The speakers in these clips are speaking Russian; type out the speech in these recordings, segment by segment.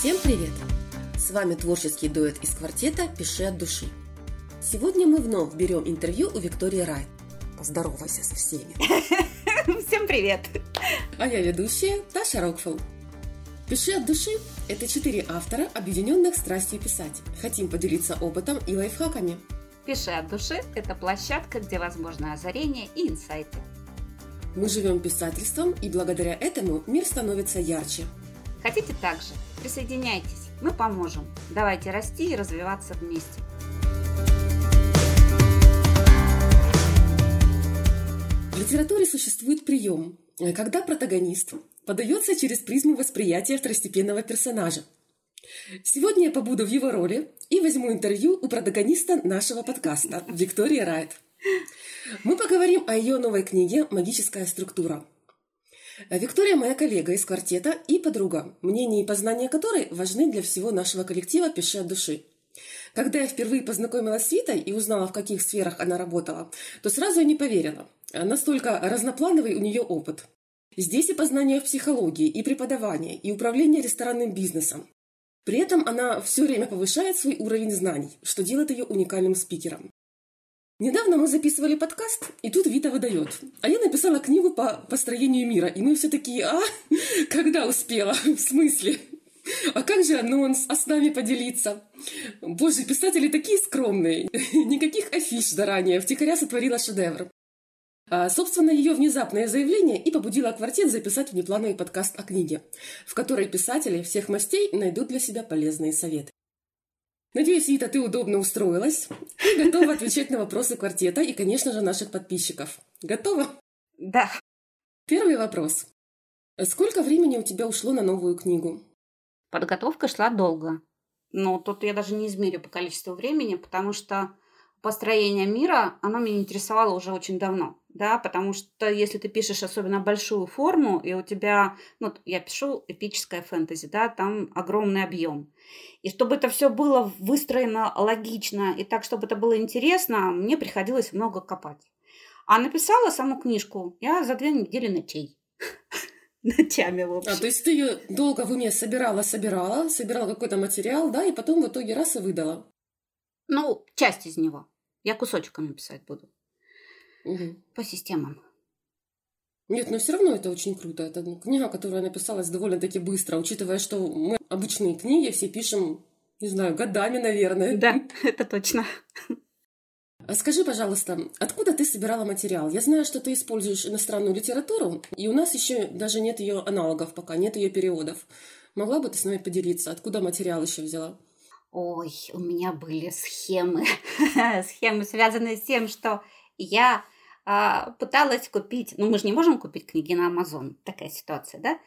Всем привет! С вами творческий дуэт из квартета «Пиши от души». Сегодня мы вновь берем интервью у Виктории Райт. Поздоровайся со всеми. Всем привет! А я ведущая Таша Рокфелл. «Пиши от души» – это четыре автора, объединенных страстью писать. Хотим поделиться опытом и лайфхаками. «Пиши от души» – это площадка, где возможно озарение и инсайты. Мы живем писательством, и благодаря этому мир становится ярче. Хотите так же? Присоединяйтесь, мы поможем. Давайте расти и развиваться вместе. В литературе существует прием, когда протагонист подается через призму восприятия второстепенного персонажа. Сегодня я побуду в его роли и возьму интервью у протагониста нашего подкаста Виктории Райт. Мы поговорим о ее новой книге «Магическая структура». Виктория моя коллега из квартета и подруга, мнение и познания которой важны для всего нашего коллектива «Пиши от души». Когда я впервые познакомилась с Витой и узнала, в каких сферах она работала, то сразу я не поверила. Настолько разноплановый у нее опыт. Здесь и познание в психологии, и преподавание, и управление ресторанным бизнесом. При этом она все время повышает свой уровень знаний, что делает ее уникальным спикером. Недавно мы записывали подкаст, и тут Вита выдает. А я написала книгу по построению мира, и мы все такие, а, когда успела? В смысле? А как же анонс? А с нами поделиться? Боже, писатели такие скромные. Никаких афиш заранее. Втихаря сотворила шедевр. А, собственно, ее внезапное заявление и побудило квартет записать внеплановый подкаст о книге, в которой писатели всех мастей найдут для себя полезные советы. Надеюсь, Вита, ты удобно устроилась и готова отвечать на вопросы квартета и, конечно же, наших подписчиков. Готова? Да. Первый вопрос. Сколько времени у тебя ушло на новую книгу? Подготовка шла долго. Но тут я даже не измерю по количеству времени, потому что построение мира, оно меня интересовало уже очень давно да, потому что если ты пишешь особенно большую форму, и у тебя, ну, я пишу эпическое фэнтези, да, там огромный объем. И чтобы это все было выстроено логично и так, чтобы это было интересно, мне приходилось много копать. А написала саму книжку я за две недели ночей. Ночами, в общем. А, то есть ты ее долго в уме собирала, собирала, собирала какой-то материал, да, и потом в итоге раз и выдала. Ну, часть из него. Я кусочками писать буду угу. по системам. Нет, но все равно это очень круто. Это книга, которая написалась довольно-таки быстро, учитывая, что мы обычные книги все пишем, не знаю, годами, наверное. Да, это точно. А скажи, пожалуйста, откуда ты собирала материал? Я знаю, что ты используешь иностранную литературу, и у нас еще даже нет ее аналогов пока, нет ее переводов. Могла бы ты с нами поделиться, откуда материал еще взяла? Ой, у меня были схемы. схемы, связанные с тем, что я а, пыталась купить, ну мы же не можем купить книги на Amazon, такая ситуация, да?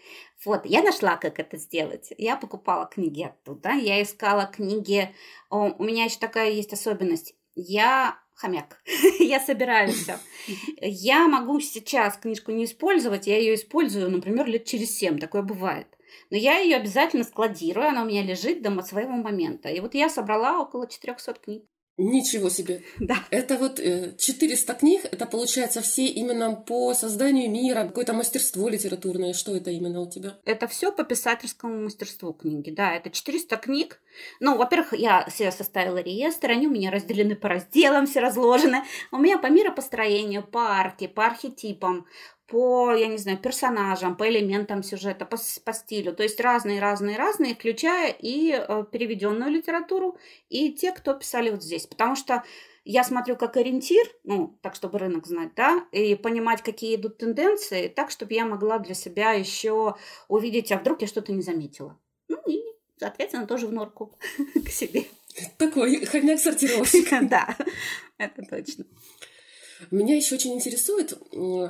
Вот, я нашла, как это сделать. Я покупала книги оттуда, я искала книги. О, у меня еще такая есть особенность. Я хомяк. я собираю все. Я могу сейчас книжку не использовать, я ее использую, например, лет через семь, такое бывает. Но я ее обязательно складирую, она у меня лежит до своего момента. И вот я собрала около 400 книг. Ничего себе. Да. Это вот 400 э, книг, это получается все именно по созданию мира, какое-то мастерство литературное. Что это именно у тебя? Это все по писательскому мастерству книги, да. Это 400 книг. Ну, во-первых, я себе составила реестр, они у меня разделены по разделам, все разложены. У меня по миропостроению, по арке, по архетипам, по, я не знаю, персонажам, по элементам сюжета, по, по стилю. То есть разные-разные-разные, включая и э, переведенную литературу, и те, кто писали вот здесь. Потому что я смотрю как ориентир, ну, так, чтобы рынок знать, да, и понимать, какие идут тенденции, так, чтобы я могла для себя еще увидеть, а вдруг я что-то не заметила. Ну, и, соответственно, тоже в норку к себе. Такой хомяк-сортировщик. Да, это точно. Меня еще очень интересует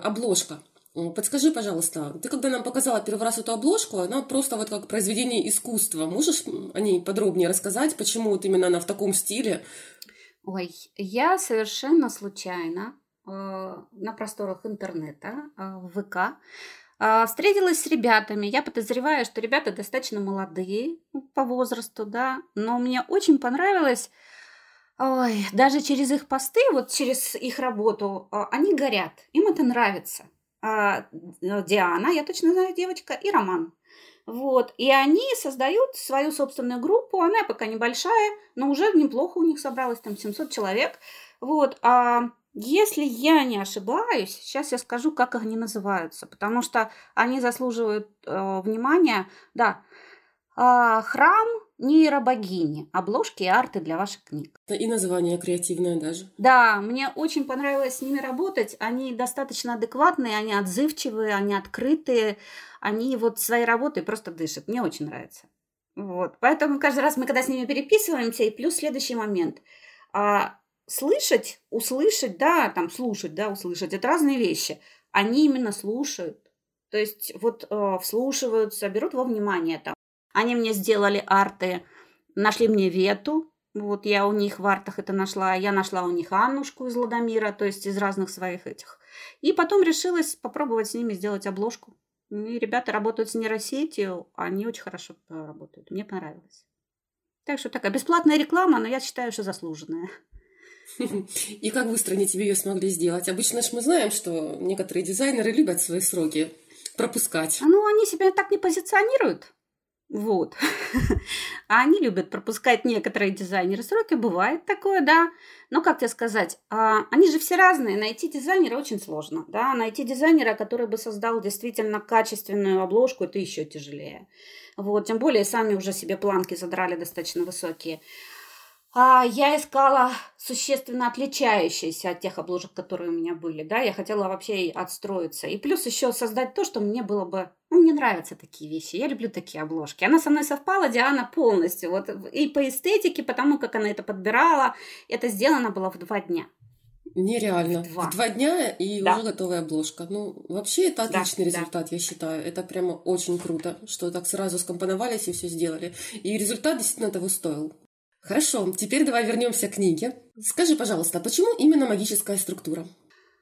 обложка. Подскажи, пожалуйста, ты когда нам показала первый раз эту обложку, она просто вот как произведение искусства. Можешь о ней подробнее рассказать, почему вот именно она в таком стиле? Ой, я совершенно случайно э, на просторах интернета, э, в ВК, э, встретилась с ребятами. Я подозреваю, что ребята достаточно молодые по возрасту, да, но мне очень понравилось Ой, даже через их посты, вот через их работу, а, они горят, им это нравится. а, Диана, я точно знаю девочка, и Роман. Вот. И они создают свою собственную группу. Она пока небольшая, но уже неплохо у них собралось, там 700 человек. Вот. А если я не ошибаюсь, сейчас я скажу, как они называются, потому что они заслуживают э, внимания. Да, э, храм нейробогини, обложки и арты для ваших книг. И название креативное даже. Да, мне очень понравилось с ними работать. Они достаточно адекватные, они отзывчивые, они открытые, они вот своей работой просто дышат. Мне очень нравится. Вот. Поэтому каждый раз мы, когда с ними переписываемся, и плюс следующий момент. А, слышать, услышать, да, там слушать, да, услышать, это разные вещи. Они именно слушают. То есть вот э, вслушиваются, берут во внимание там. Они мне сделали арты, нашли мне Вету, вот я у них в артах это нашла, я нашла у них Аннушку из Ладомира, то есть из разных своих этих. И потом решилась попробовать с ними сделать обложку. И ребята работают с нейросетью, они очень хорошо работают. Мне понравилось. Так что такая бесплатная реклама, но я считаю, что заслуженная. И как быстро они тебе ее смогли сделать? Обычно же мы знаем, что некоторые дизайнеры любят свои сроки пропускать. Ну, они себя так не позиционируют. Вот. А они любят пропускать некоторые дизайнеры сроки. Бывает такое, да. Но как тебе сказать, а, они же все разные. Найти дизайнера очень сложно. Да? Найти дизайнера, который бы создал действительно качественную обложку, это еще тяжелее. Вот. Тем более сами уже себе планки задрали достаточно высокие а, я искала существенно отличающиеся от тех обложек, которые у меня были, да, я хотела вообще отстроиться. И плюс еще создать то, что мне было бы, ну, мне нравятся такие вещи, я люблю такие обложки. Она со мной совпала, Диана, полностью, вот, и по эстетике, потому как она это подбирала, это сделано было в два дня. Нереально. Два. В два дня и да. уже готовая обложка. Ну, вообще это отличный да, результат, да. я считаю. Это прямо очень круто, что так сразу скомпоновались и все сделали. И результат действительно того стоил. Хорошо, теперь давай вернемся к книге. Скажи, пожалуйста, почему именно магическая структура?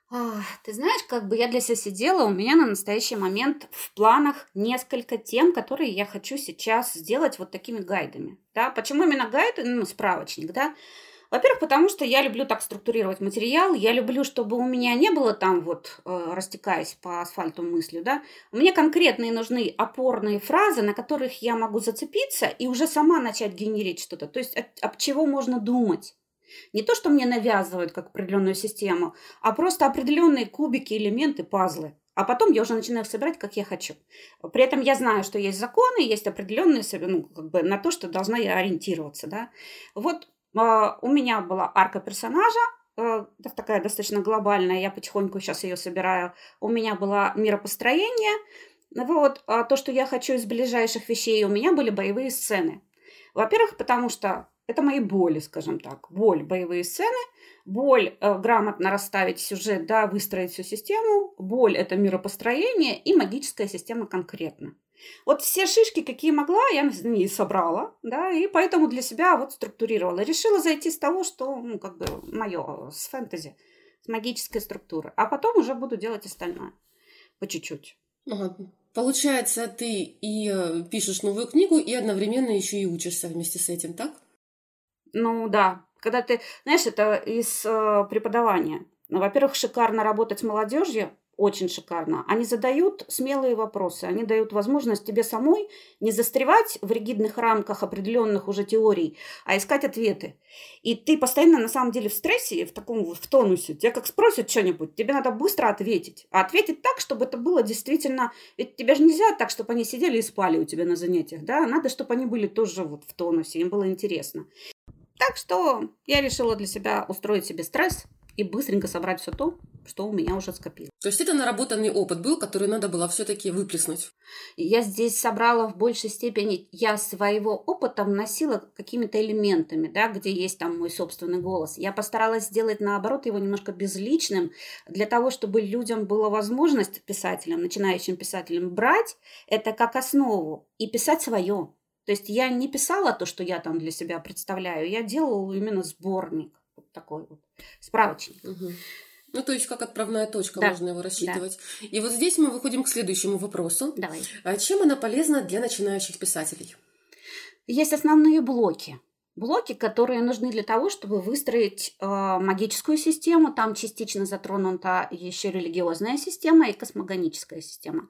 А, ты знаешь, как бы я для себя сидела, у меня на настоящий момент в планах несколько тем, которые я хочу сейчас сделать вот такими гайдами. Да? Почему именно гайд, ну, справочник, да? Во-первых, потому что я люблю так структурировать материал, я люблю, чтобы у меня не было там вот, э, растекаясь по асфальту мыслью, да, мне конкретные нужны опорные фразы, на которых я могу зацепиться и уже сама начать генерить что-то, то есть об, об чего можно думать. Не то, что мне навязывают как определенную систему, а просто определенные кубики, элементы, пазлы. А потом я уже начинаю их собирать, как я хочу. При этом я знаю, что есть законы, есть определенные, ну, как бы на то, что должна я ориентироваться. Да? Вот у меня была арка персонажа, э, такая достаточно глобальная, я потихоньку сейчас ее собираю. У меня было миропостроение. Вот, а то, что я хочу из ближайших вещей, у меня были боевые сцены. Во-первых, потому что это мои боли, скажем так. Боль, боевые сцены, боль э, грамотно расставить сюжет, да, выстроить всю систему, боль – это миропостроение и магическая система конкретно. Вот все шишки, какие могла, я не собрала, да, и поэтому для себя вот структурировала. Решила зайти с того, что, ну, как бы, мое, с фэнтези, с магической структуры. А потом уже буду делать остальное по чуть-чуть. Ага. Получается, ты и э, пишешь новую книгу, и одновременно еще и учишься вместе с этим, так? Ну да. Когда ты, знаешь, это из э, преподавания. Ну, во-первых, шикарно работать с молодежью, очень шикарно. Они задают смелые вопросы, они дают возможность тебе самой не застревать в ригидных рамках определенных уже теорий, а искать ответы. И ты постоянно на самом деле в стрессе, в таком в тонусе. Тебя как спросят что-нибудь, тебе надо быстро ответить. А ответить так, чтобы это было действительно... Ведь тебе же нельзя так, чтобы они сидели и спали у тебя на занятиях, да? Надо, чтобы они были тоже вот в тонусе, им было интересно. Так что я решила для себя устроить себе стресс и быстренько собрать все то, что у меня уже скопилось. То есть это наработанный опыт был, который надо было все-таки выплеснуть? Я здесь собрала в большей степени, я своего опыта вносила какими-то элементами, да, где есть там мой собственный голос. Я постаралась сделать, наоборот, его немножко безличным, для того, чтобы людям была возможность, писателям, начинающим писателям, брать это как основу и писать свое. То есть я не писала то, что я там для себя представляю, я делала именно сборник вот такой вот справочник. Угу. Ну, то есть, как отправная точка, да. можно его рассчитывать. Да. И вот здесь мы выходим к следующему вопросу. Давай. А чем она полезна для начинающих писателей? Есть основные блоки. блоки, которые нужны для того, чтобы выстроить э, магическую систему. Там частично затронута еще религиозная система и космогоническая система.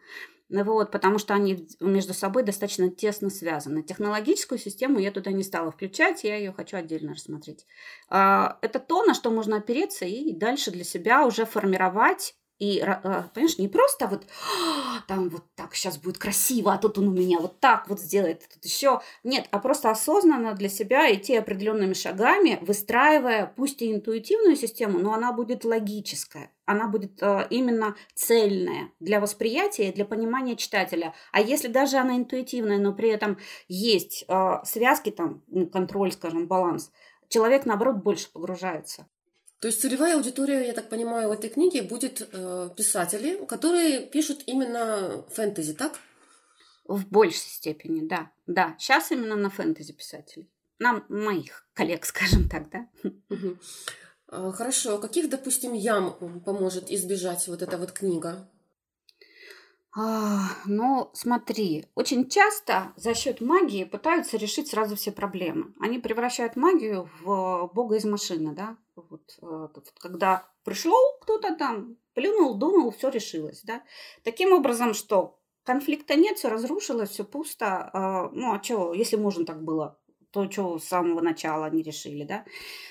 Вот, потому что они между собой достаточно тесно связаны. Технологическую систему я туда не стала включать, я ее хочу отдельно рассмотреть. Э, это то, на что можно опереться и дальше для себя уже формировать и, а, понимаешь, не просто вот «А, там вот так сейчас будет красиво, а тут он у меня вот так вот сделает, тут еще. Нет, а просто осознанно для себя идти определенными шагами, выстраивая, пусть и интуитивную систему, но она будет логическая, она будет именно цельная для восприятия и для понимания читателя. А если даже она интуитивная, но при этом есть связки, там, ну, контроль, скажем, баланс, человек, наоборот, больше погружается. То есть целевая аудитория, я так понимаю, в этой книге будет э, писатели, которые пишут именно фэнтези, так? В большей степени, да. Да, сейчас именно на фэнтези писателей. На моих коллег, скажем так, да. Угу. Хорошо. Каких, допустим, ям поможет избежать вот эта вот книга? А, ну, смотри, очень часто за счет магии пытаются решить сразу все проблемы. Они превращают магию в бога из машины, да? Э, когда пришло кто-то там, плюнул, думал, все решилось, да? Таким образом, что конфликта нет, все разрушилось, все пусто. А, ну, а что, если можно так было то, что с самого начала не решили, да.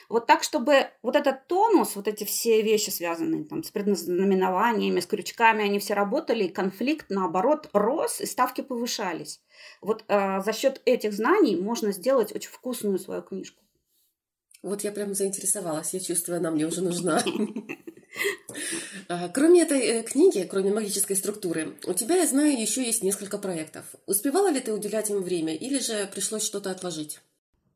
Вот так, чтобы вот этот тонус, вот эти все вещи, связанные там с предназнаменованиями, с крючками, они все работали, и конфликт, наоборот, рос, и ставки повышались. Вот э, за счет этих знаний можно сделать очень вкусную свою книжку. Вот я прям заинтересовалась, я чувствую, она мне уже нужна. А, кроме этой э, книги, кроме магической структуры, у тебя, я знаю, еще есть несколько проектов. Успевала ли ты уделять им время или же пришлось что-то отложить?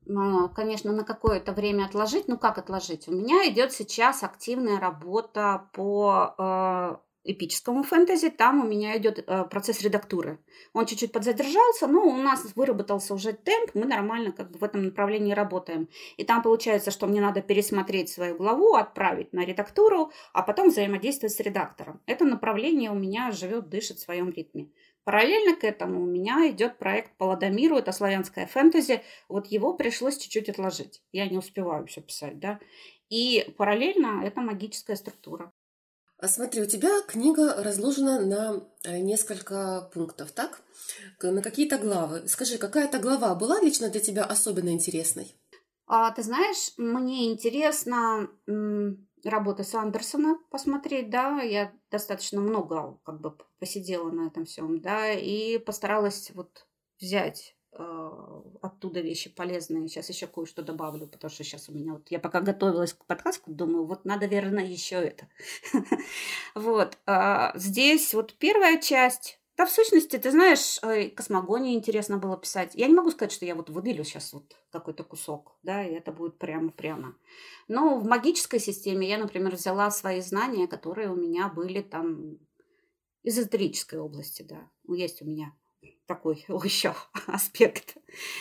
Ну, конечно, на какое-то время отложить. Ну, как отложить? У меня идет сейчас активная работа по э, эпическому фэнтези, там у меня идет э, процесс редактуры. Он чуть-чуть подзадержался, но у нас выработался уже темп, мы нормально как бы в этом направлении работаем. И там получается, что мне надо пересмотреть свою главу, отправить на редактуру, а потом взаимодействовать с редактором. Это направление у меня живет, дышит в своем ритме. Параллельно к этому у меня идет проект по Ладомиру, это славянское фэнтези. Вот его пришлось чуть-чуть отложить. Я не успеваю все писать, да. И параллельно это магическая структура. А смотри, у тебя книга разложена на э, несколько пунктов, так? На какие-то главы. Скажи, какая-то глава была лично для тебя особенно интересной? А, ты знаешь, мне интересно работы Сандерсона посмотреть, да, я достаточно много как бы посидела на этом всем, да, и постаралась вот взять оттуда вещи полезные. Сейчас еще кое-что добавлю, потому что сейчас у меня вот я пока готовилась к подкасту, думаю, вот надо, верно, еще это. Вот а, здесь вот первая часть да, в сущности, ты знаешь, космогонию интересно было писать. Я не могу сказать, что я вот выделю сейчас вот какой-то кусок, да, и это будет прямо-прямо. Но в магической системе я, например, взяла свои знания, которые у меня были там из эзотерической области, да. Есть у меня такой еще аспект,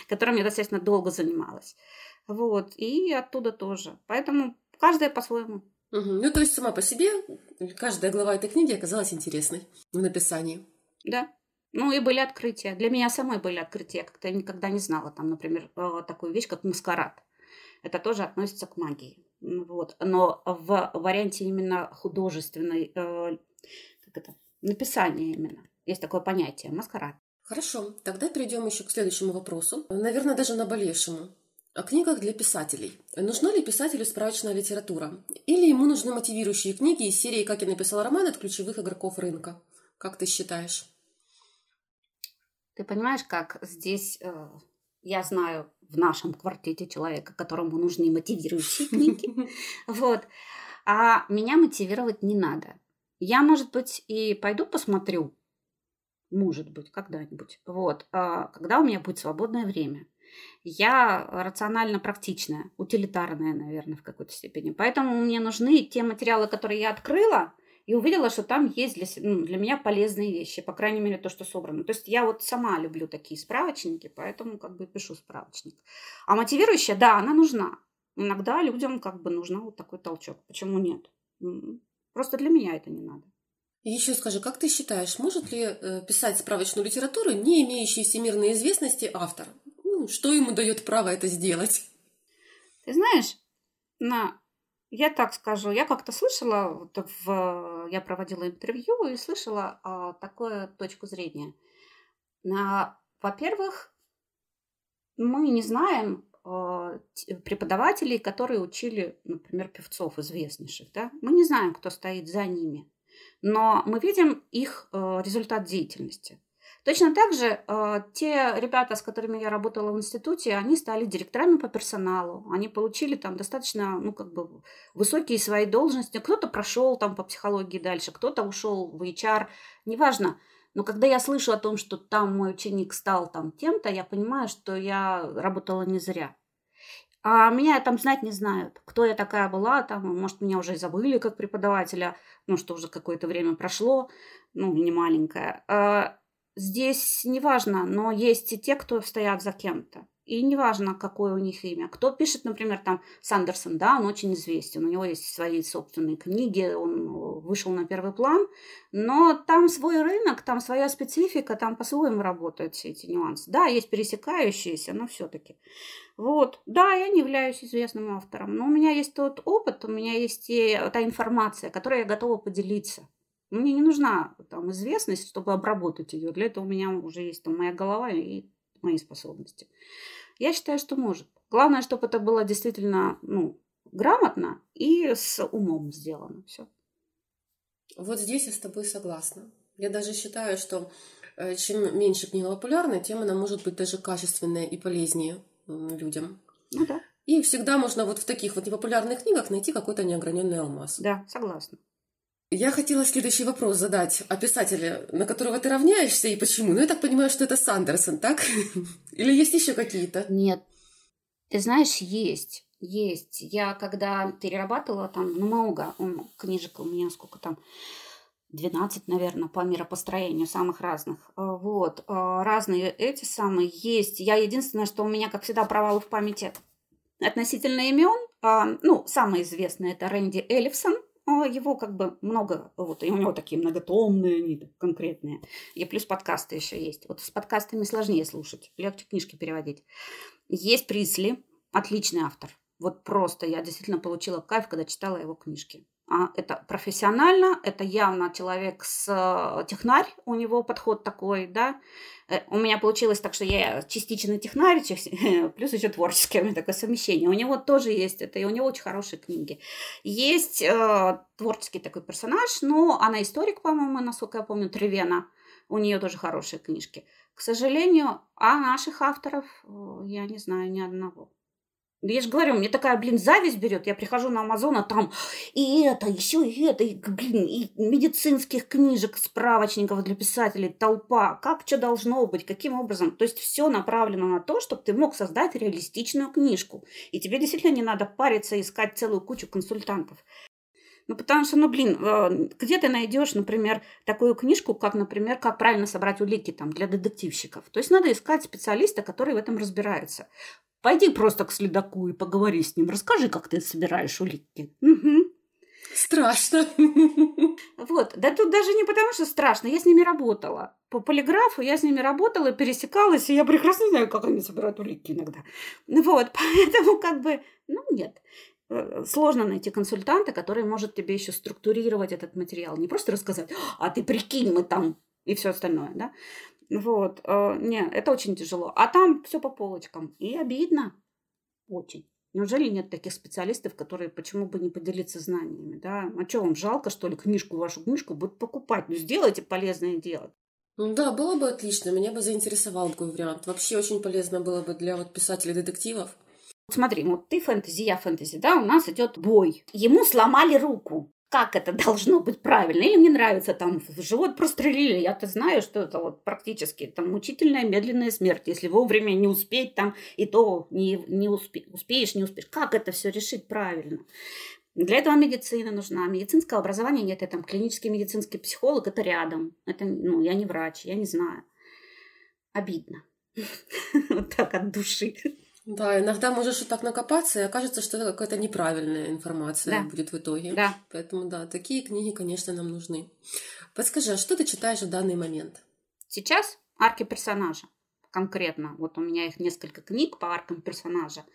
которым я достаточно долго занималась. Вот, и оттуда тоже. Поэтому каждая по-своему. Угу. Ну, то есть сама по себе каждая глава этой книги оказалась интересной в написании. Да. Ну и были открытия. Для меня самой были открытия. Я как-то никогда не знала там, например, э, такую вещь, как маскарад. Это тоже относится к магии. Вот. Но в варианте именно художественной, э, как это, написания именно, есть такое понятие маскарад. Хорошо, тогда перейдем еще к следующему вопросу, наверное, даже наболевшему. О книгах для писателей. Нужна ли писателю справочная литература? Или ему нужны мотивирующие книги из серии «Как я написал роман» от ключевых игроков рынка? Как ты считаешь? Ты понимаешь, как здесь э, я знаю в нашем квартете человека, которому нужны мотивирующие книги. Вот. А меня мотивировать не надо. Я, может быть, и пойду посмотрю, может быть, когда-нибудь. Вот. А когда у меня будет свободное время. Я рационально практичная, утилитарная, наверное, в какой-то степени. Поэтому мне нужны те материалы, которые я открыла, и увидела, что там есть для, ну, для меня полезные вещи, по крайней мере, то, что собрано. То есть я вот сама люблю такие справочники, поэтому как бы пишу справочник. А мотивирующая, да, она нужна. Иногда людям как бы нужна вот такой толчок. Почему нет? Просто для меня это не надо. Еще скажи, как ты считаешь, может ли э, писать справочную литературу, не имеющий всемирной известности автор? Ну, что ему дает право это сделать? Ты знаешь, на я так скажу, я как-то слышала, вот в, я проводила интервью и слышала а, такую точку зрения. А, во-первых, мы не знаем а, преподавателей, которые учили, например, певцов известнейших. Да? Мы не знаем, кто стоит за ними, но мы видим их а, результат деятельности. Точно так же э, те ребята, с которыми я работала в институте, они стали директорами по персоналу. Они получили там достаточно, ну, как бы высокие свои должности. Кто-то прошел там по психологии дальше, кто-то ушел в HR, неважно. Но когда я слышу о том, что там мой ученик стал там тем-то, я понимаю, что я работала не зря. А меня там знать не знают, кто я такая была, там, может, меня уже и забыли как преподавателя, ну, что уже какое-то время прошло, ну, не маленькое. А здесь неважно, но есть и те, кто стоят за кем-то. И неважно, какое у них имя. Кто пишет, например, там Сандерсон, да, он очень известен, у него есть свои собственные книги, он э, вышел на первый план, но там свой рынок, там своя специфика, там по-своему работают все эти нюансы. Да, есть пересекающиеся, но все-таки. Вот, да, я не являюсь известным автором, но у меня есть тот опыт, у меня есть и та информация, которой я готова поделиться. Мне не нужна там известность, чтобы обработать ее. Для этого у меня уже есть там моя голова и мои способности. Я считаю, что может. Главное, чтобы это было действительно ну, грамотно и с умом сделано. Все. Вот здесь я с тобой согласна. Я даже считаю, что э, чем меньше книга популярная, тем она может быть даже качественная и полезнее людям. Ну да. И всегда можно вот в таких вот непопулярных книгах найти какой-то неограненный алмаз. Да, согласна. Я хотела следующий вопрос задать о писателе, на которого ты равняешься и почему. Ну, я так понимаю, что это Сандерсон, так? Или есть еще какие-то? Нет. Ты знаешь, есть. Есть. Я когда перерабатывала там ну, много, он, книжек у меня сколько там, 12, наверное, по миропостроению самых разных. А, вот. А, разные эти самые есть. Я единственное, что у меня, как всегда, провалы в памяти относительно имен. А, ну, самый известный это Рэнди Эллифсон – его как бы много, вот, и у него такие многотомные они конкретные. И плюс подкасты еще есть. Вот с подкастами сложнее слушать, легче книжки переводить. Есть Присли, отличный автор. Вот просто я действительно получила кайф, когда читала его книжки. А, это профессионально, это явно человек с э, технарь, у него подход такой, да. Э, у меня получилось так, что я частично технарь, плюс еще творческое у меня такое совмещение. У него тоже есть это, и у него очень хорошие книги. Есть э, творческий такой персонаж, но она историк, по-моему, насколько я помню, Тревена. У нее тоже хорошие книжки. К сожалению, а наших авторов я не знаю ни одного. Я же говорю, мне такая, блин, зависть берет. Я прихожу на Амазон, а там и это, еще и это, и, блин, и медицинских книжек, справочников для писателей, толпа. Как что должно быть, каким образом. То есть все направлено на то, чтобы ты мог создать реалистичную книжку. И тебе действительно не надо париться и искать целую кучу консультантов. Ну, потому что, ну, блин, э, где ты найдешь, например, такую книжку, как, например, как правильно собрать улики там для детективщиков? То есть надо искать специалиста, который в этом разбирается. Пойди просто к следаку и поговори с ним. Расскажи, как ты собираешь улики. Угу. Страшно. Вот. Да тут даже не потому, что страшно. Я с ними работала. По полиграфу я с ними работала, пересекалась, и я прекрасно знаю, как они собирают улики иногда. Вот. Поэтому как бы, ну, нет сложно найти консультанта, который может тебе еще структурировать этот материал. Не просто рассказать, а ты прикинь, мы там и все остальное, да. Вот, э, не, это очень тяжело. А там все по полочкам. И обидно. Очень. Неужели нет таких специалистов, которые почему бы не поделиться знаниями, да? А что, вам жалко, что ли, книжку, вашу книжку будут покупать? Ну, сделайте полезное дело. Ну да, было бы отлично. Меня бы заинтересовал такой вариант. Вообще очень полезно было бы для вот писателей детективов. Смотри, вот ты фэнтези, я фэнтези, да, у нас идет бой. Ему сломали руку как это должно быть правильно. Или мне нравится там в живот прострелили. Я-то знаю, что это вот практически там мучительная медленная смерть. Если вовремя не успеть там, и то не, не успе, успеешь, не успеешь. Как это все решить правильно? Для этого медицина нужна. Медицинского образования нет. Я там клинический медицинский психолог, это рядом. Это, ну, я не врач, я не знаю. Обидно. Вот так от души. Да, иногда можешь вот так накопаться, и окажется, что это какая-то неправильная информация да. будет в итоге. Да. Поэтому, да, такие книги, конечно, нам нужны. Подскажи, а что ты читаешь в данный момент? Сейчас арки персонажа конкретно. Вот у меня их несколько книг по аркам персонажа.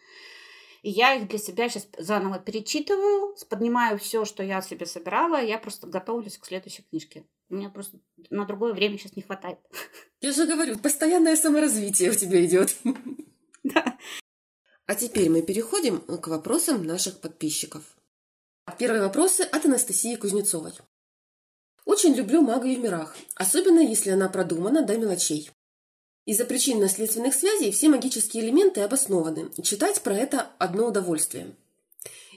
И я их для себя сейчас заново перечитываю, поднимаю все, что я себе собирала. Я просто готовлюсь к следующей книжке. У меня просто на другое время сейчас не хватает. Я же говорю, постоянное саморазвитие у тебя идет. А теперь мы переходим к вопросам наших подписчиков. Первые вопросы от Анастасии Кузнецовой. Очень люблю магию в мирах, особенно если она продумана до мелочей. Из-за причинно-следственных связей все магические элементы обоснованы. Читать про это одно удовольствие.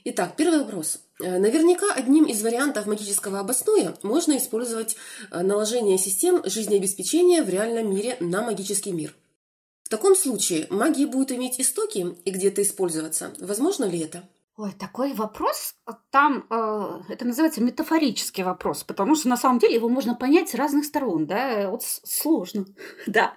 Итак, первый вопрос. Э, наверняка одним из вариантов магического обосноя можно использовать э, наложение систем жизнеобеспечения в реальном мире на магический мир. В таком случае магия будет иметь истоки и где-то использоваться. Возможно ли это? Ой, такой вопрос, а, там э, это называется метафорический вопрос, потому что на самом деле его можно понять с разных сторон, да, вот сложно, да,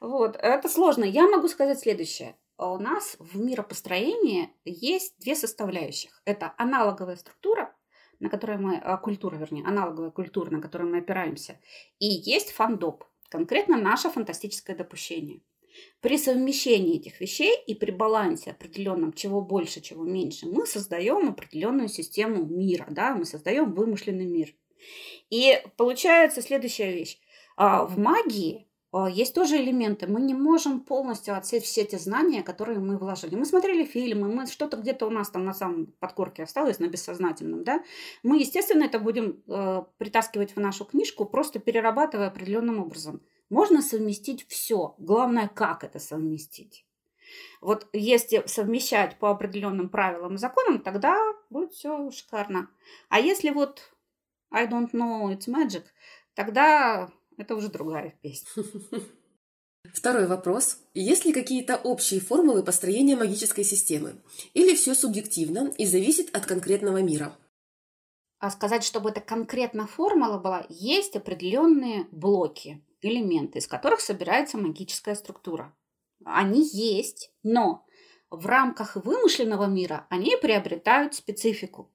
вот, это сложно. Я могу сказать следующее. У нас в миропостроении есть две составляющих. Это аналоговая структура, на которой мы, а, культура, вернее, аналоговая культура, на которую мы опираемся, и есть фандоп, конкретно наше фантастическое допущение. При совмещении этих вещей и при балансе определенном, чего больше, чего меньше, мы создаем определенную систему мира, да, мы создаем вымышленный мир. И получается следующая вещь. А, в магии а, есть тоже элементы. Мы не можем полностью отсеять все эти знания, которые мы вложили. Мы смотрели фильмы, мы что-то где-то у нас там на самом подкорке осталось, на бессознательном, да. Мы, естественно, это будем э, притаскивать в нашу книжку, просто перерабатывая определенным образом. Можно совместить все. Главное, как это совместить. Вот если совмещать по определенным правилам и законам, тогда будет все шикарно. А если вот I don't know, it's magic, тогда это уже другая песня. Второй вопрос. Есть ли какие-то общие формулы построения магической системы? Или все субъективно и зависит от конкретного мира? А сказать, чтобы это конкретно формула была, есть определенные блоки элементы, из которых собирается магическая структура. Они есть, но в рамках вымышленного мира они приобретают специфику.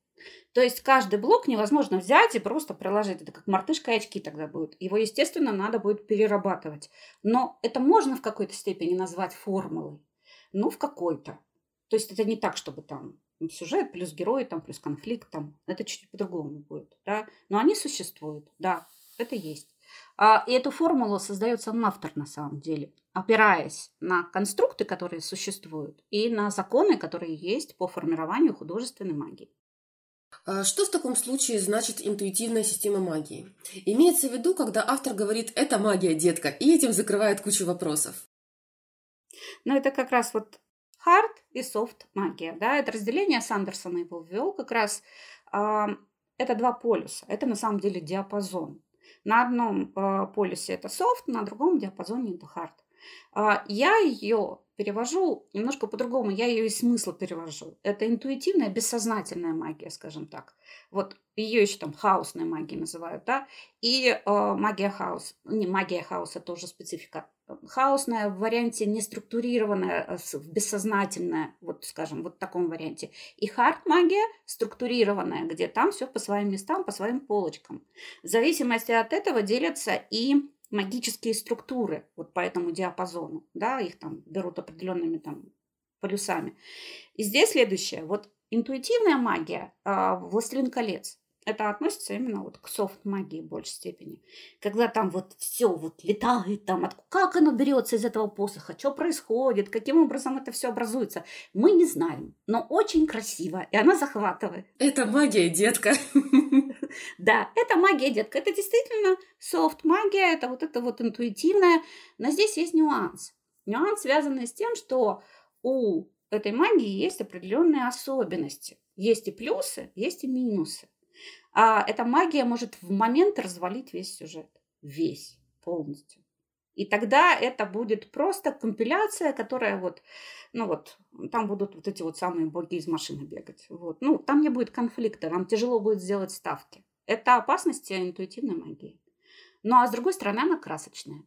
То есть каждый блок невозможно взять и просто приложить. Это как мартышка и очки тогда будет. Его, естественно, надо будет перерабатывать. Но это можно в какой-то степени назвать формулой. Ну, в какой-то. То есть это не так, чтобы там сюжет плюс герой, там плюс конфликт, там. Это чуть-чуть по-другому будет, да. Но они существуют, да, это есть. А, и эту формулу создает сам автор на самом деле, опираясь на конструкты, которые существуют, и на законы, которые есть по формированию художественной магии. А что в таком случае значит интуитивная система магии? Имеется в виду, когда автор говорит «это магия, детка», и этим закрывает кучу вопросов. Ну, это как раз вот hard и soft магия. Да? Это разделение Сандерсона его ввел как раз. Э, это два полюса. Это на самом деле диапазон. На одном э, полюсе это софт, на другом диапазоне это хард. А, я ее перевожу немножко по-другому, я ее из смысла перевожу. Это интуитивная, бессознательная магия, скажем так. Вот ее еще там хаосной магией называют, да, и э, магия хаос, не магия хаоса тоже специфика. Хаосная в варианте неструктурированная, э, бессознательная, вот скажем, вот в таком варианте. И хард магия структурированная, где там все по своим местам, по своим полочкам. В зависимости от этого делятся и магические структуры вот по этому диапазону, да, их там берут определенными там полюсами. И здесь следующее, вот интуитивная магия, э, Властелин колец, это относится именно вот к софт-магии в большей степени. Когда там вот все вот летает, там, от, как оно берется из этого посоха, что происходит, каким образом это все образуется, мы не знаем. Но очень красиво, и она захватывает. Это магия, детка. Да, это магия, детка. Это действительно софт-магия, это вот это вот интуитивная. Но здесь есть нюанс. Нюанс, связанный с тем, что у этой магии есть определенные особенности. Есть и плюсы, есть и минусы. А эта магия может в момент развалить весь сюжет. Весь, полностью. И тогда это будет просто компиляция, которая вот, ну вот, там будут вот эти вот самые боги из машины бегать. Вот. Ну, там не будет конфликта, нам тяжело будет сделать ставки. Это опасности интуитивной магии. Ну, а с другой стороны, она красочная.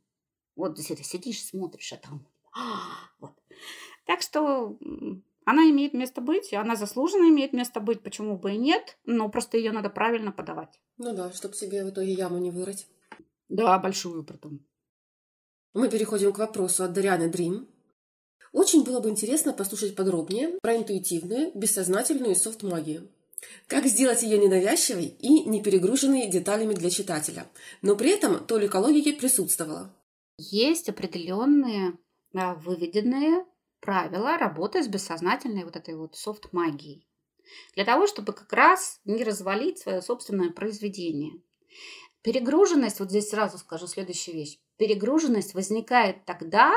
Вот сидишь, смотришь, а там... Вот. Так что она имеет место быть, она заслуженно имеет место быть, почему бы и нет, но просто ее надо правильно подавать. Ну да, чтобы себе в итоге яму не вырыть. Да, большую потом. Мы переходим к вопросу от Дарианы Дрим. Очень было бы интересно послушать подробнее про интуитивную, бессознательную софт-магию. Как сделать ее ненавязчивой и не перегруженной деталями для читателя, но при этом толика логики присутствовала. Есть определенные выведенные правила работы с бессознательной вот этой вот софт-магией. Для того, чтобы как раз не развалить свое собственное произведение. Перегруженность, вот здесь сразу скажу следующую вещь. Перегруженность возникает тогда,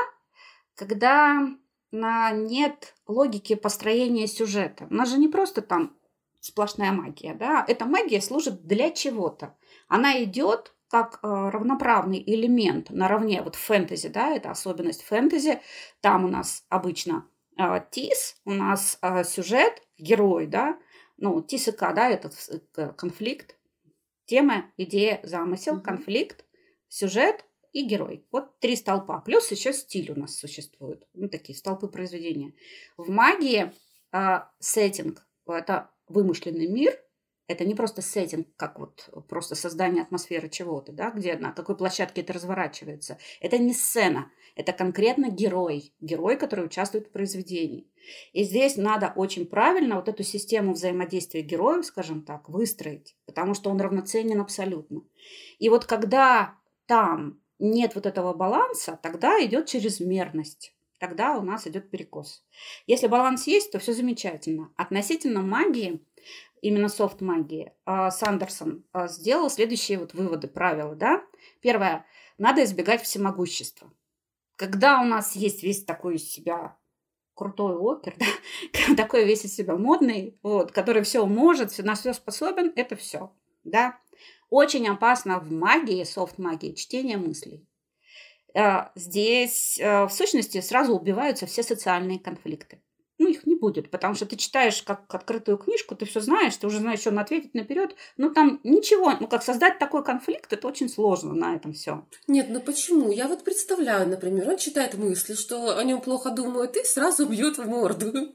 когда нет логики построения сюжета. У нас же не просто там сплошная магия, да, эта магия служит для чего-то. Она идет как э, равноправный элемент наравне вот фэнтези, да, это особенность фэнтези. Там у нас обычно э, тис, у нас э, сюжет, герой, да, ну, тис и к, да, этот конфликт, тема, идея, замысел, mm-hmm. конфликт, сюжет и герой. Вот три столпа. Плюс еще стиль у нас существует. Ну, такие столпы произведения. В магии э, сеттинг – это вымышленный мир – это не просто сеттинг, как вот просто создание атмосферы чего-то, да, где на какой площадке это разворачивается. Это не сцена, это конкретно герой, герой, который участвует в произведении. И здесь надо очень правильно вот эту систему взаимодействия героев, скажем так, выстроить, потому что он равноценен абсолютно. И вот когда там нет вот этого баланса, тогда идет чрезмерность тогда у нас идет перекос. Если баланс есть, то все замечательно. Относительно магии, именно софт-магии, а, Сандерсон а, сделал следующие вот выводы, правила. Да? Первое. Надо избегать всемогущества. Когда у нас есть весь такой из себя крутой опер, да, такой весь из себя модный, вот, который все может, на все способен, это все. Да? Очень опасно в магии, софт-магии, чтение мыслей. А, здесь в сущности сразу убиваются все социальные конфликты ну, их не будет, потому что ты читаешь как открытую книжку, ты все знаешь, ты уже знаешь, что он ответит наперед. Ну, там ничего, ну, как создать такой конфликт, это очень сложно на этом все. Нет, ну почему? Я вот представляю, например, он читает мысли, что о нем плохо думают, и сразу бьет в морду.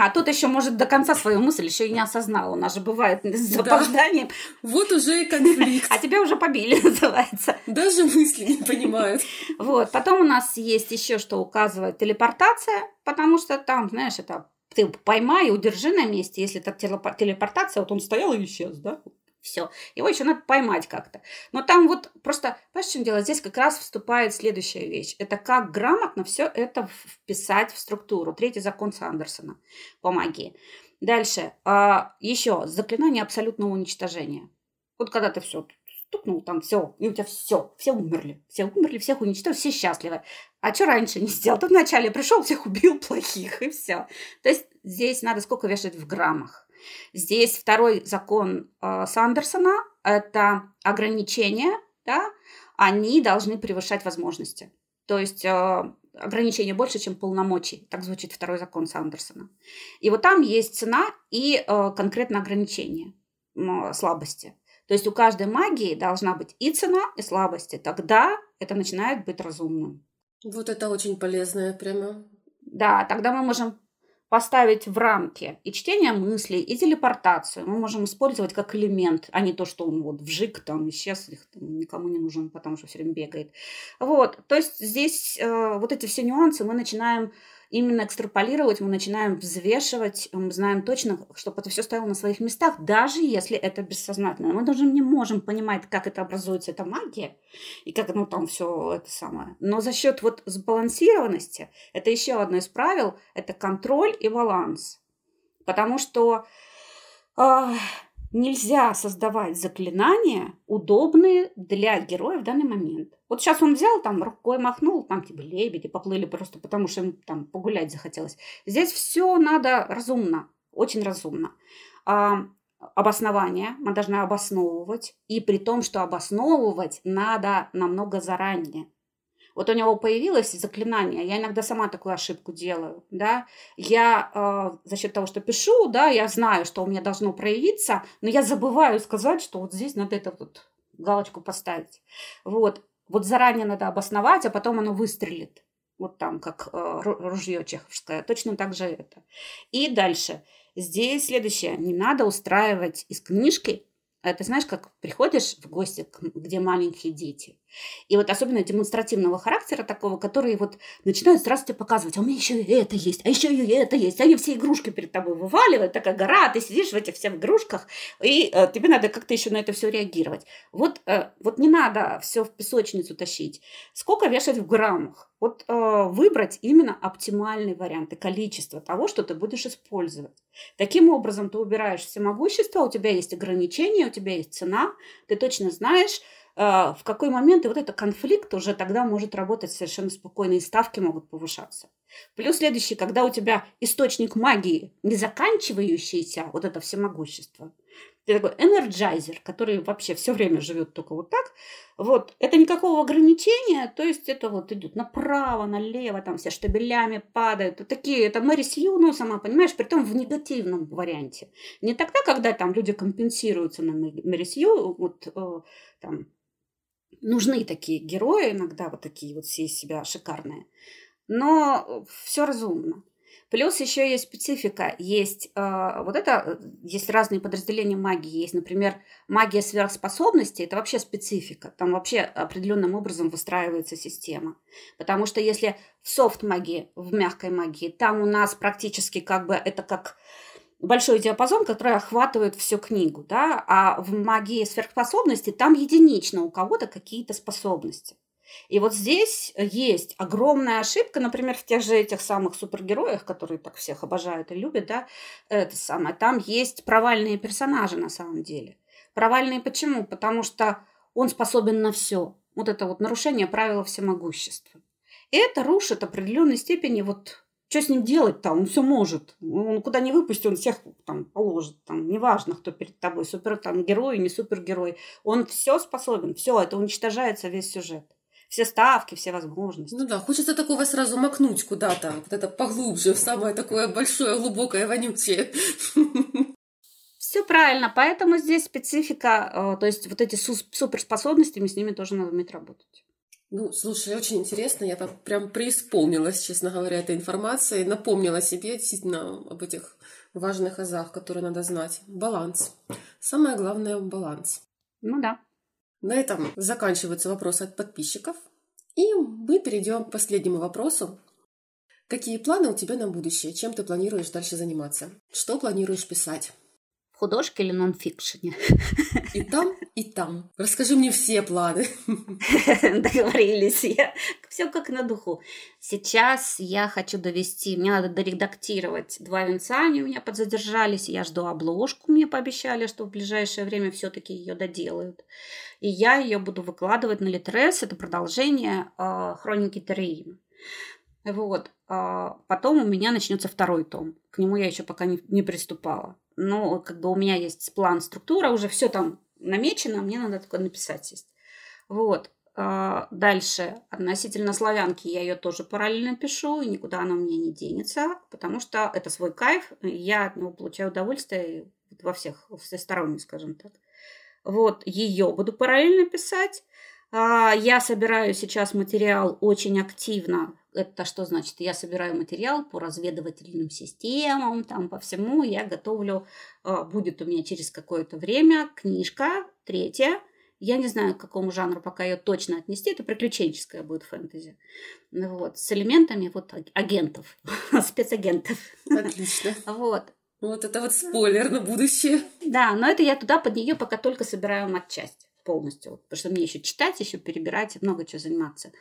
А тут еще, может, до конца свою мысль еще и не осознал. У нас же бывает с запозданием. Да. Вот уже и конфликт. А тебя уже побили, называется. Даже мысли не понимают. Вот. Потом у нас есть еще, что указывает телепортация потому что там, знаешь, это ты поймай удержи на месте, если это телепортация, вот он стоял и исчез, да? Все. Его еще надо поймать как-то. Но там вот просто, понимаешь, в чем дело? Здесь как раз вступает следующая вещь. Это как грамотно все это вписать в структуру. Третий закон Сандерсона по магии. Дальше. А, еще заклинание абсолютного уничтожения. Вот когда ты все стукнул там, все, и у тебя все, все умерли. Все умерли, всех уничтожили, все счастливы. А что раньше не сделал? Ты вначале пришел, всех убил плохих, и все. То есть здесь надо сколько вешать в граммах. Здесь второй закон э, Сандерсона – это ограничения, да, они должны превышать возможности. То есть э, ограничения больше, чем полномочий. Так звучит второй закон Сандерсона. И вот там есть цена и э, конкретно ограничения э, слабости. То есть у каждой магии должна быть и цена, и слабости. Тогда это начинает быть разумным. Вот это очень полезное прямо. Да, тогда мы можем поставить в рамки и чтение мыслей, и телепортацию. Мы можем использовать как элемент, а не то, что он вот вжик, там, исчез, их там, никому не нужен, потому что все время бегает. Вот, то есть здесь э, вот эти все нюансы мы начинаем именно экстраполировать, мы начинаем взвешивать, мы знаем точно, чтобы это все стояло на своих местах, даже если это бессознательно. Мы даже не можем понимать, как это образуется, эта магия, и как ну, там все это самое. Но за счет вот сбалансированности, это еще одно из правил, это контроль и баланс. Потому что э, нельзя создавать заклинания, удобные для героя в данный момент. Вот сейчас он взял, там рукой махнул, там типа лебеди поплыли просто потому, что им там погулять захотелось. Здесь все надо разумно, очень разумно. А, обоснование мы должны обосновывать, и при том, что обосновывать надо намного заранее. Вот у него появилось заклинание, я иногда сама такую ошибку делаю, да, я э, за счет того, что пишу, да, я знаю, что у меня должно проявиться, но я забываю сказать, что вот здесь надо это вот галочку поставить. Вот. Вот заранее надо обосновать, а потом оно выстрелит. Вот там, как э, ружье чеховское. Точно так же это. И дальше. Здесь следующее. Не надо устраивать из книжки. Это знаешь, как приходишь в гости, где маленькие дети. И вот особенно демонстративного характера такого, которые вот начинают сразу тебе показывать, а у меня еще и это есть, а еще и это есть. Они все игрушки перед тобой вываливают, такая гора, ты сидишь в этих всех игрушках, и э, тебе надо как-то еще на это все реагировать. Вот, э, вот не надо все в песочницу тащить. Сколько вешать в граммах? Вот э, выбрать именно оптимальный вариант и количество того, что ты будешь использовать. Таким образом, ты убираешь всемогущество, у тебя есть ограничения, у тебя есть цена, ты точно знаешь, а, в какой момент и вот этот конфликт уже тогда может работать совершенно спокойно, и ставки могут повышаться. Плюс следующий, когда у тебя источник магии не заканчивающийся, вот это всемогущество, ты такой энерджайзер, который вообще все время живет только вот так. Вот, это никакого ограничения, то есть это вот идет направо, налево, там все штабелями падают. Вот такие, это Мэри Сью, ну, сама понимаешь, при том в негативном варианте. Не тогда, когда там люди компенсируются на Мэри Сью, вот э, там нужны такие герои иногда, вот такие вот все из себя шикарные. Но все разумно. Плюс еще есть специфика. Есть э, вот это, есть разные подразделения магии. Есть, например, магия сверхспособностей. Это вообще специфика. Там вообще определенным образом выстраивается система. Потому что если в софт-магии, в мягкой магии, там у нас практически как бы это как большой диапазон, который охватывает всю книгу, да, а в магии сверхспособности там единично у кого-то какие-то способности. И вот здесь есть огромная ошибка, например, в тех же этих самых супергероях, которые так всех обожают и любят, да, это самое, там есть провальные персонажи на самом деле. Провальные почему? Потому что он способен на все. Вот это вот нарушение правила всемогущества. И это рушит определенной степени вот что с ним делать-то? Он все может. Он куда не выпустит, он всех там положит. Там, неважно, кто перед тобой, супер там герой, не супергерой. Он все способен, все, это уничтожается весь сюжет. Все ставки, все возможности. Ну да, хочется такого сразу макнуть куда-то, вот это поглубже, в самое такое большое, глубокое, вонючее. Все правильно, поэтому здесь специфика, э, то есть вот эти суперспособности, с ними тоже надо уметь работать. Ну, слушай, очень интересно. Я там прям преисполнилась, честно говоря, этой информацией. Напомнила себе действительно об этих важных азах, которые надо знать. Баланс. Самое главное – баланс. Ну да. На этом заканчиваются вопросы от подписчиков. И мы перейдем к последнему вопросу. Какие планы у тебя на будущее? Чем ты планируешь дальше заниматься? Что планируешь писать? Художке или нонфикшене? И там, и там. Расскажи мне все планы. Договорились. Я все как на духу. Сейчас я хочу довести, мне надо доредактировать два венца, они у меня подзадержались. Я жду обложку, мне пообещали, что в ближайшее время все-таки ее доделают. И я ее буду выкладывать на Литрес. Это продолжение э, Хроники Терриима. Вот. А потом у меня начнется второй том. К нему я еще пока не, не приступала но как бы у меня есть план, структура, уже все там намечено, мне надо только написать есть. Вот. А, дальше, относительно славянки, я ее тоже параллельно пишу, и никуда она у меня не денется, потому что это свой кайф, я от него получаю удовольствие во всех, всесторонне, скажем так. Вот, ее буду параллельно писать. А, я собираю сейчас материал очень активно это что значит? Я собираю материал по разведывательным системам, там по всему. Я готовлю, а, будет у меня через какое-то время книжка, третья. Я не знаю, к какому жанру пока ее точно отнести. Это приключенческая будет фэнтези. Вот, с элементами вот агентов, спецагентов. Отлично. Вот. Вот это вот спойлер на будущее. Да, но это я туда под нее пока только собираю матчасть полностью, потому что мне еще читать, еще перебирать, много чего заниматься.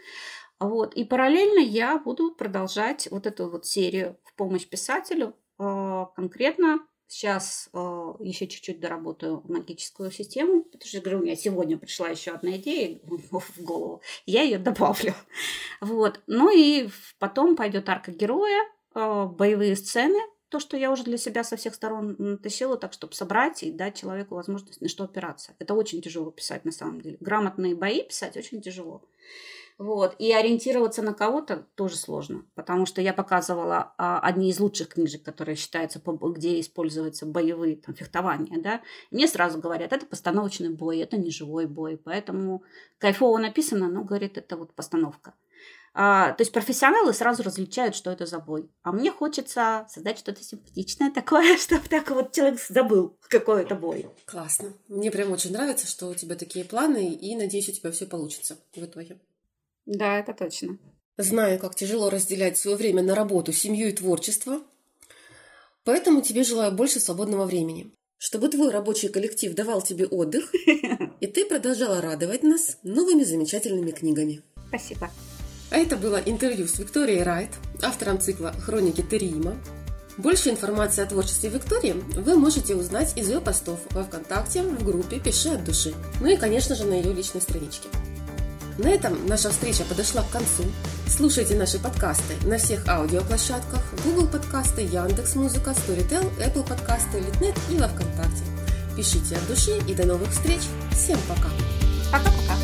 Вот. И параллельно я буду продолжать вот эту вот серию в помощь писателю. А, конкретно сейчас а, еще чуть-чуть доработаю магическую систему, потому что, говорю, у меня сегодня пришла еще одна идея в голову, я ее добавлю. Вот. Ну и потом пойдет арка героя, а, боевые сцены, то, что я уже для себя со всех сторон натащила, так, чтобы собрать и дать человеку возможность на что опираться. Это очень тяжело писать на самом деле. Грамотные бои писать очень тяжело. Вот. И ориентироваться на кого-то тоже сложно, потому что я показывала а, одни из лучших книжек, которые считаются, где используются боевые там, фехтования. Да? Мне сразу говорят, это постановочный бой, это не живой бой, поэтому кайфово написано, но, говорит, это вот постановка. А, то есть профессионалы сразу различают, что это за бой. А мне хочется создать что-то симпатичное такое, чтобы так вот человек забыл, какой это бой. Классно. Мне прям очень нравится, что у тебя такие планы, и надеюсь, у тебя все получится в итоге. Да, это точно. Знаю, как тяжело разделять свое время на работу, семью и творчество. Поэтому тебе желаю больше свободного времени. Чтобы твой рабочий коллектив давал тебе отдых, и ты продолжала радовать нас новыми замечательными книгами. Спасибо. А это было интервью с Викторией Райт, автором цикла «Хроники Терима». Больше информации о творчестве Виктории вы можете узнать из ее постов во Вконтакте в группе «Пиши от души», ну и, конечно же, на ее личной страничке. На этом наша встреча подошла к концу. Слушайте наши подкасты на всех аудиоплощадках Google подкасты, Яндекс Музыка, Storytel, Apple подкасты, Литнет и во Вконтакте. Пишите от души и до новых встреч. Всем пока. Пока-пока.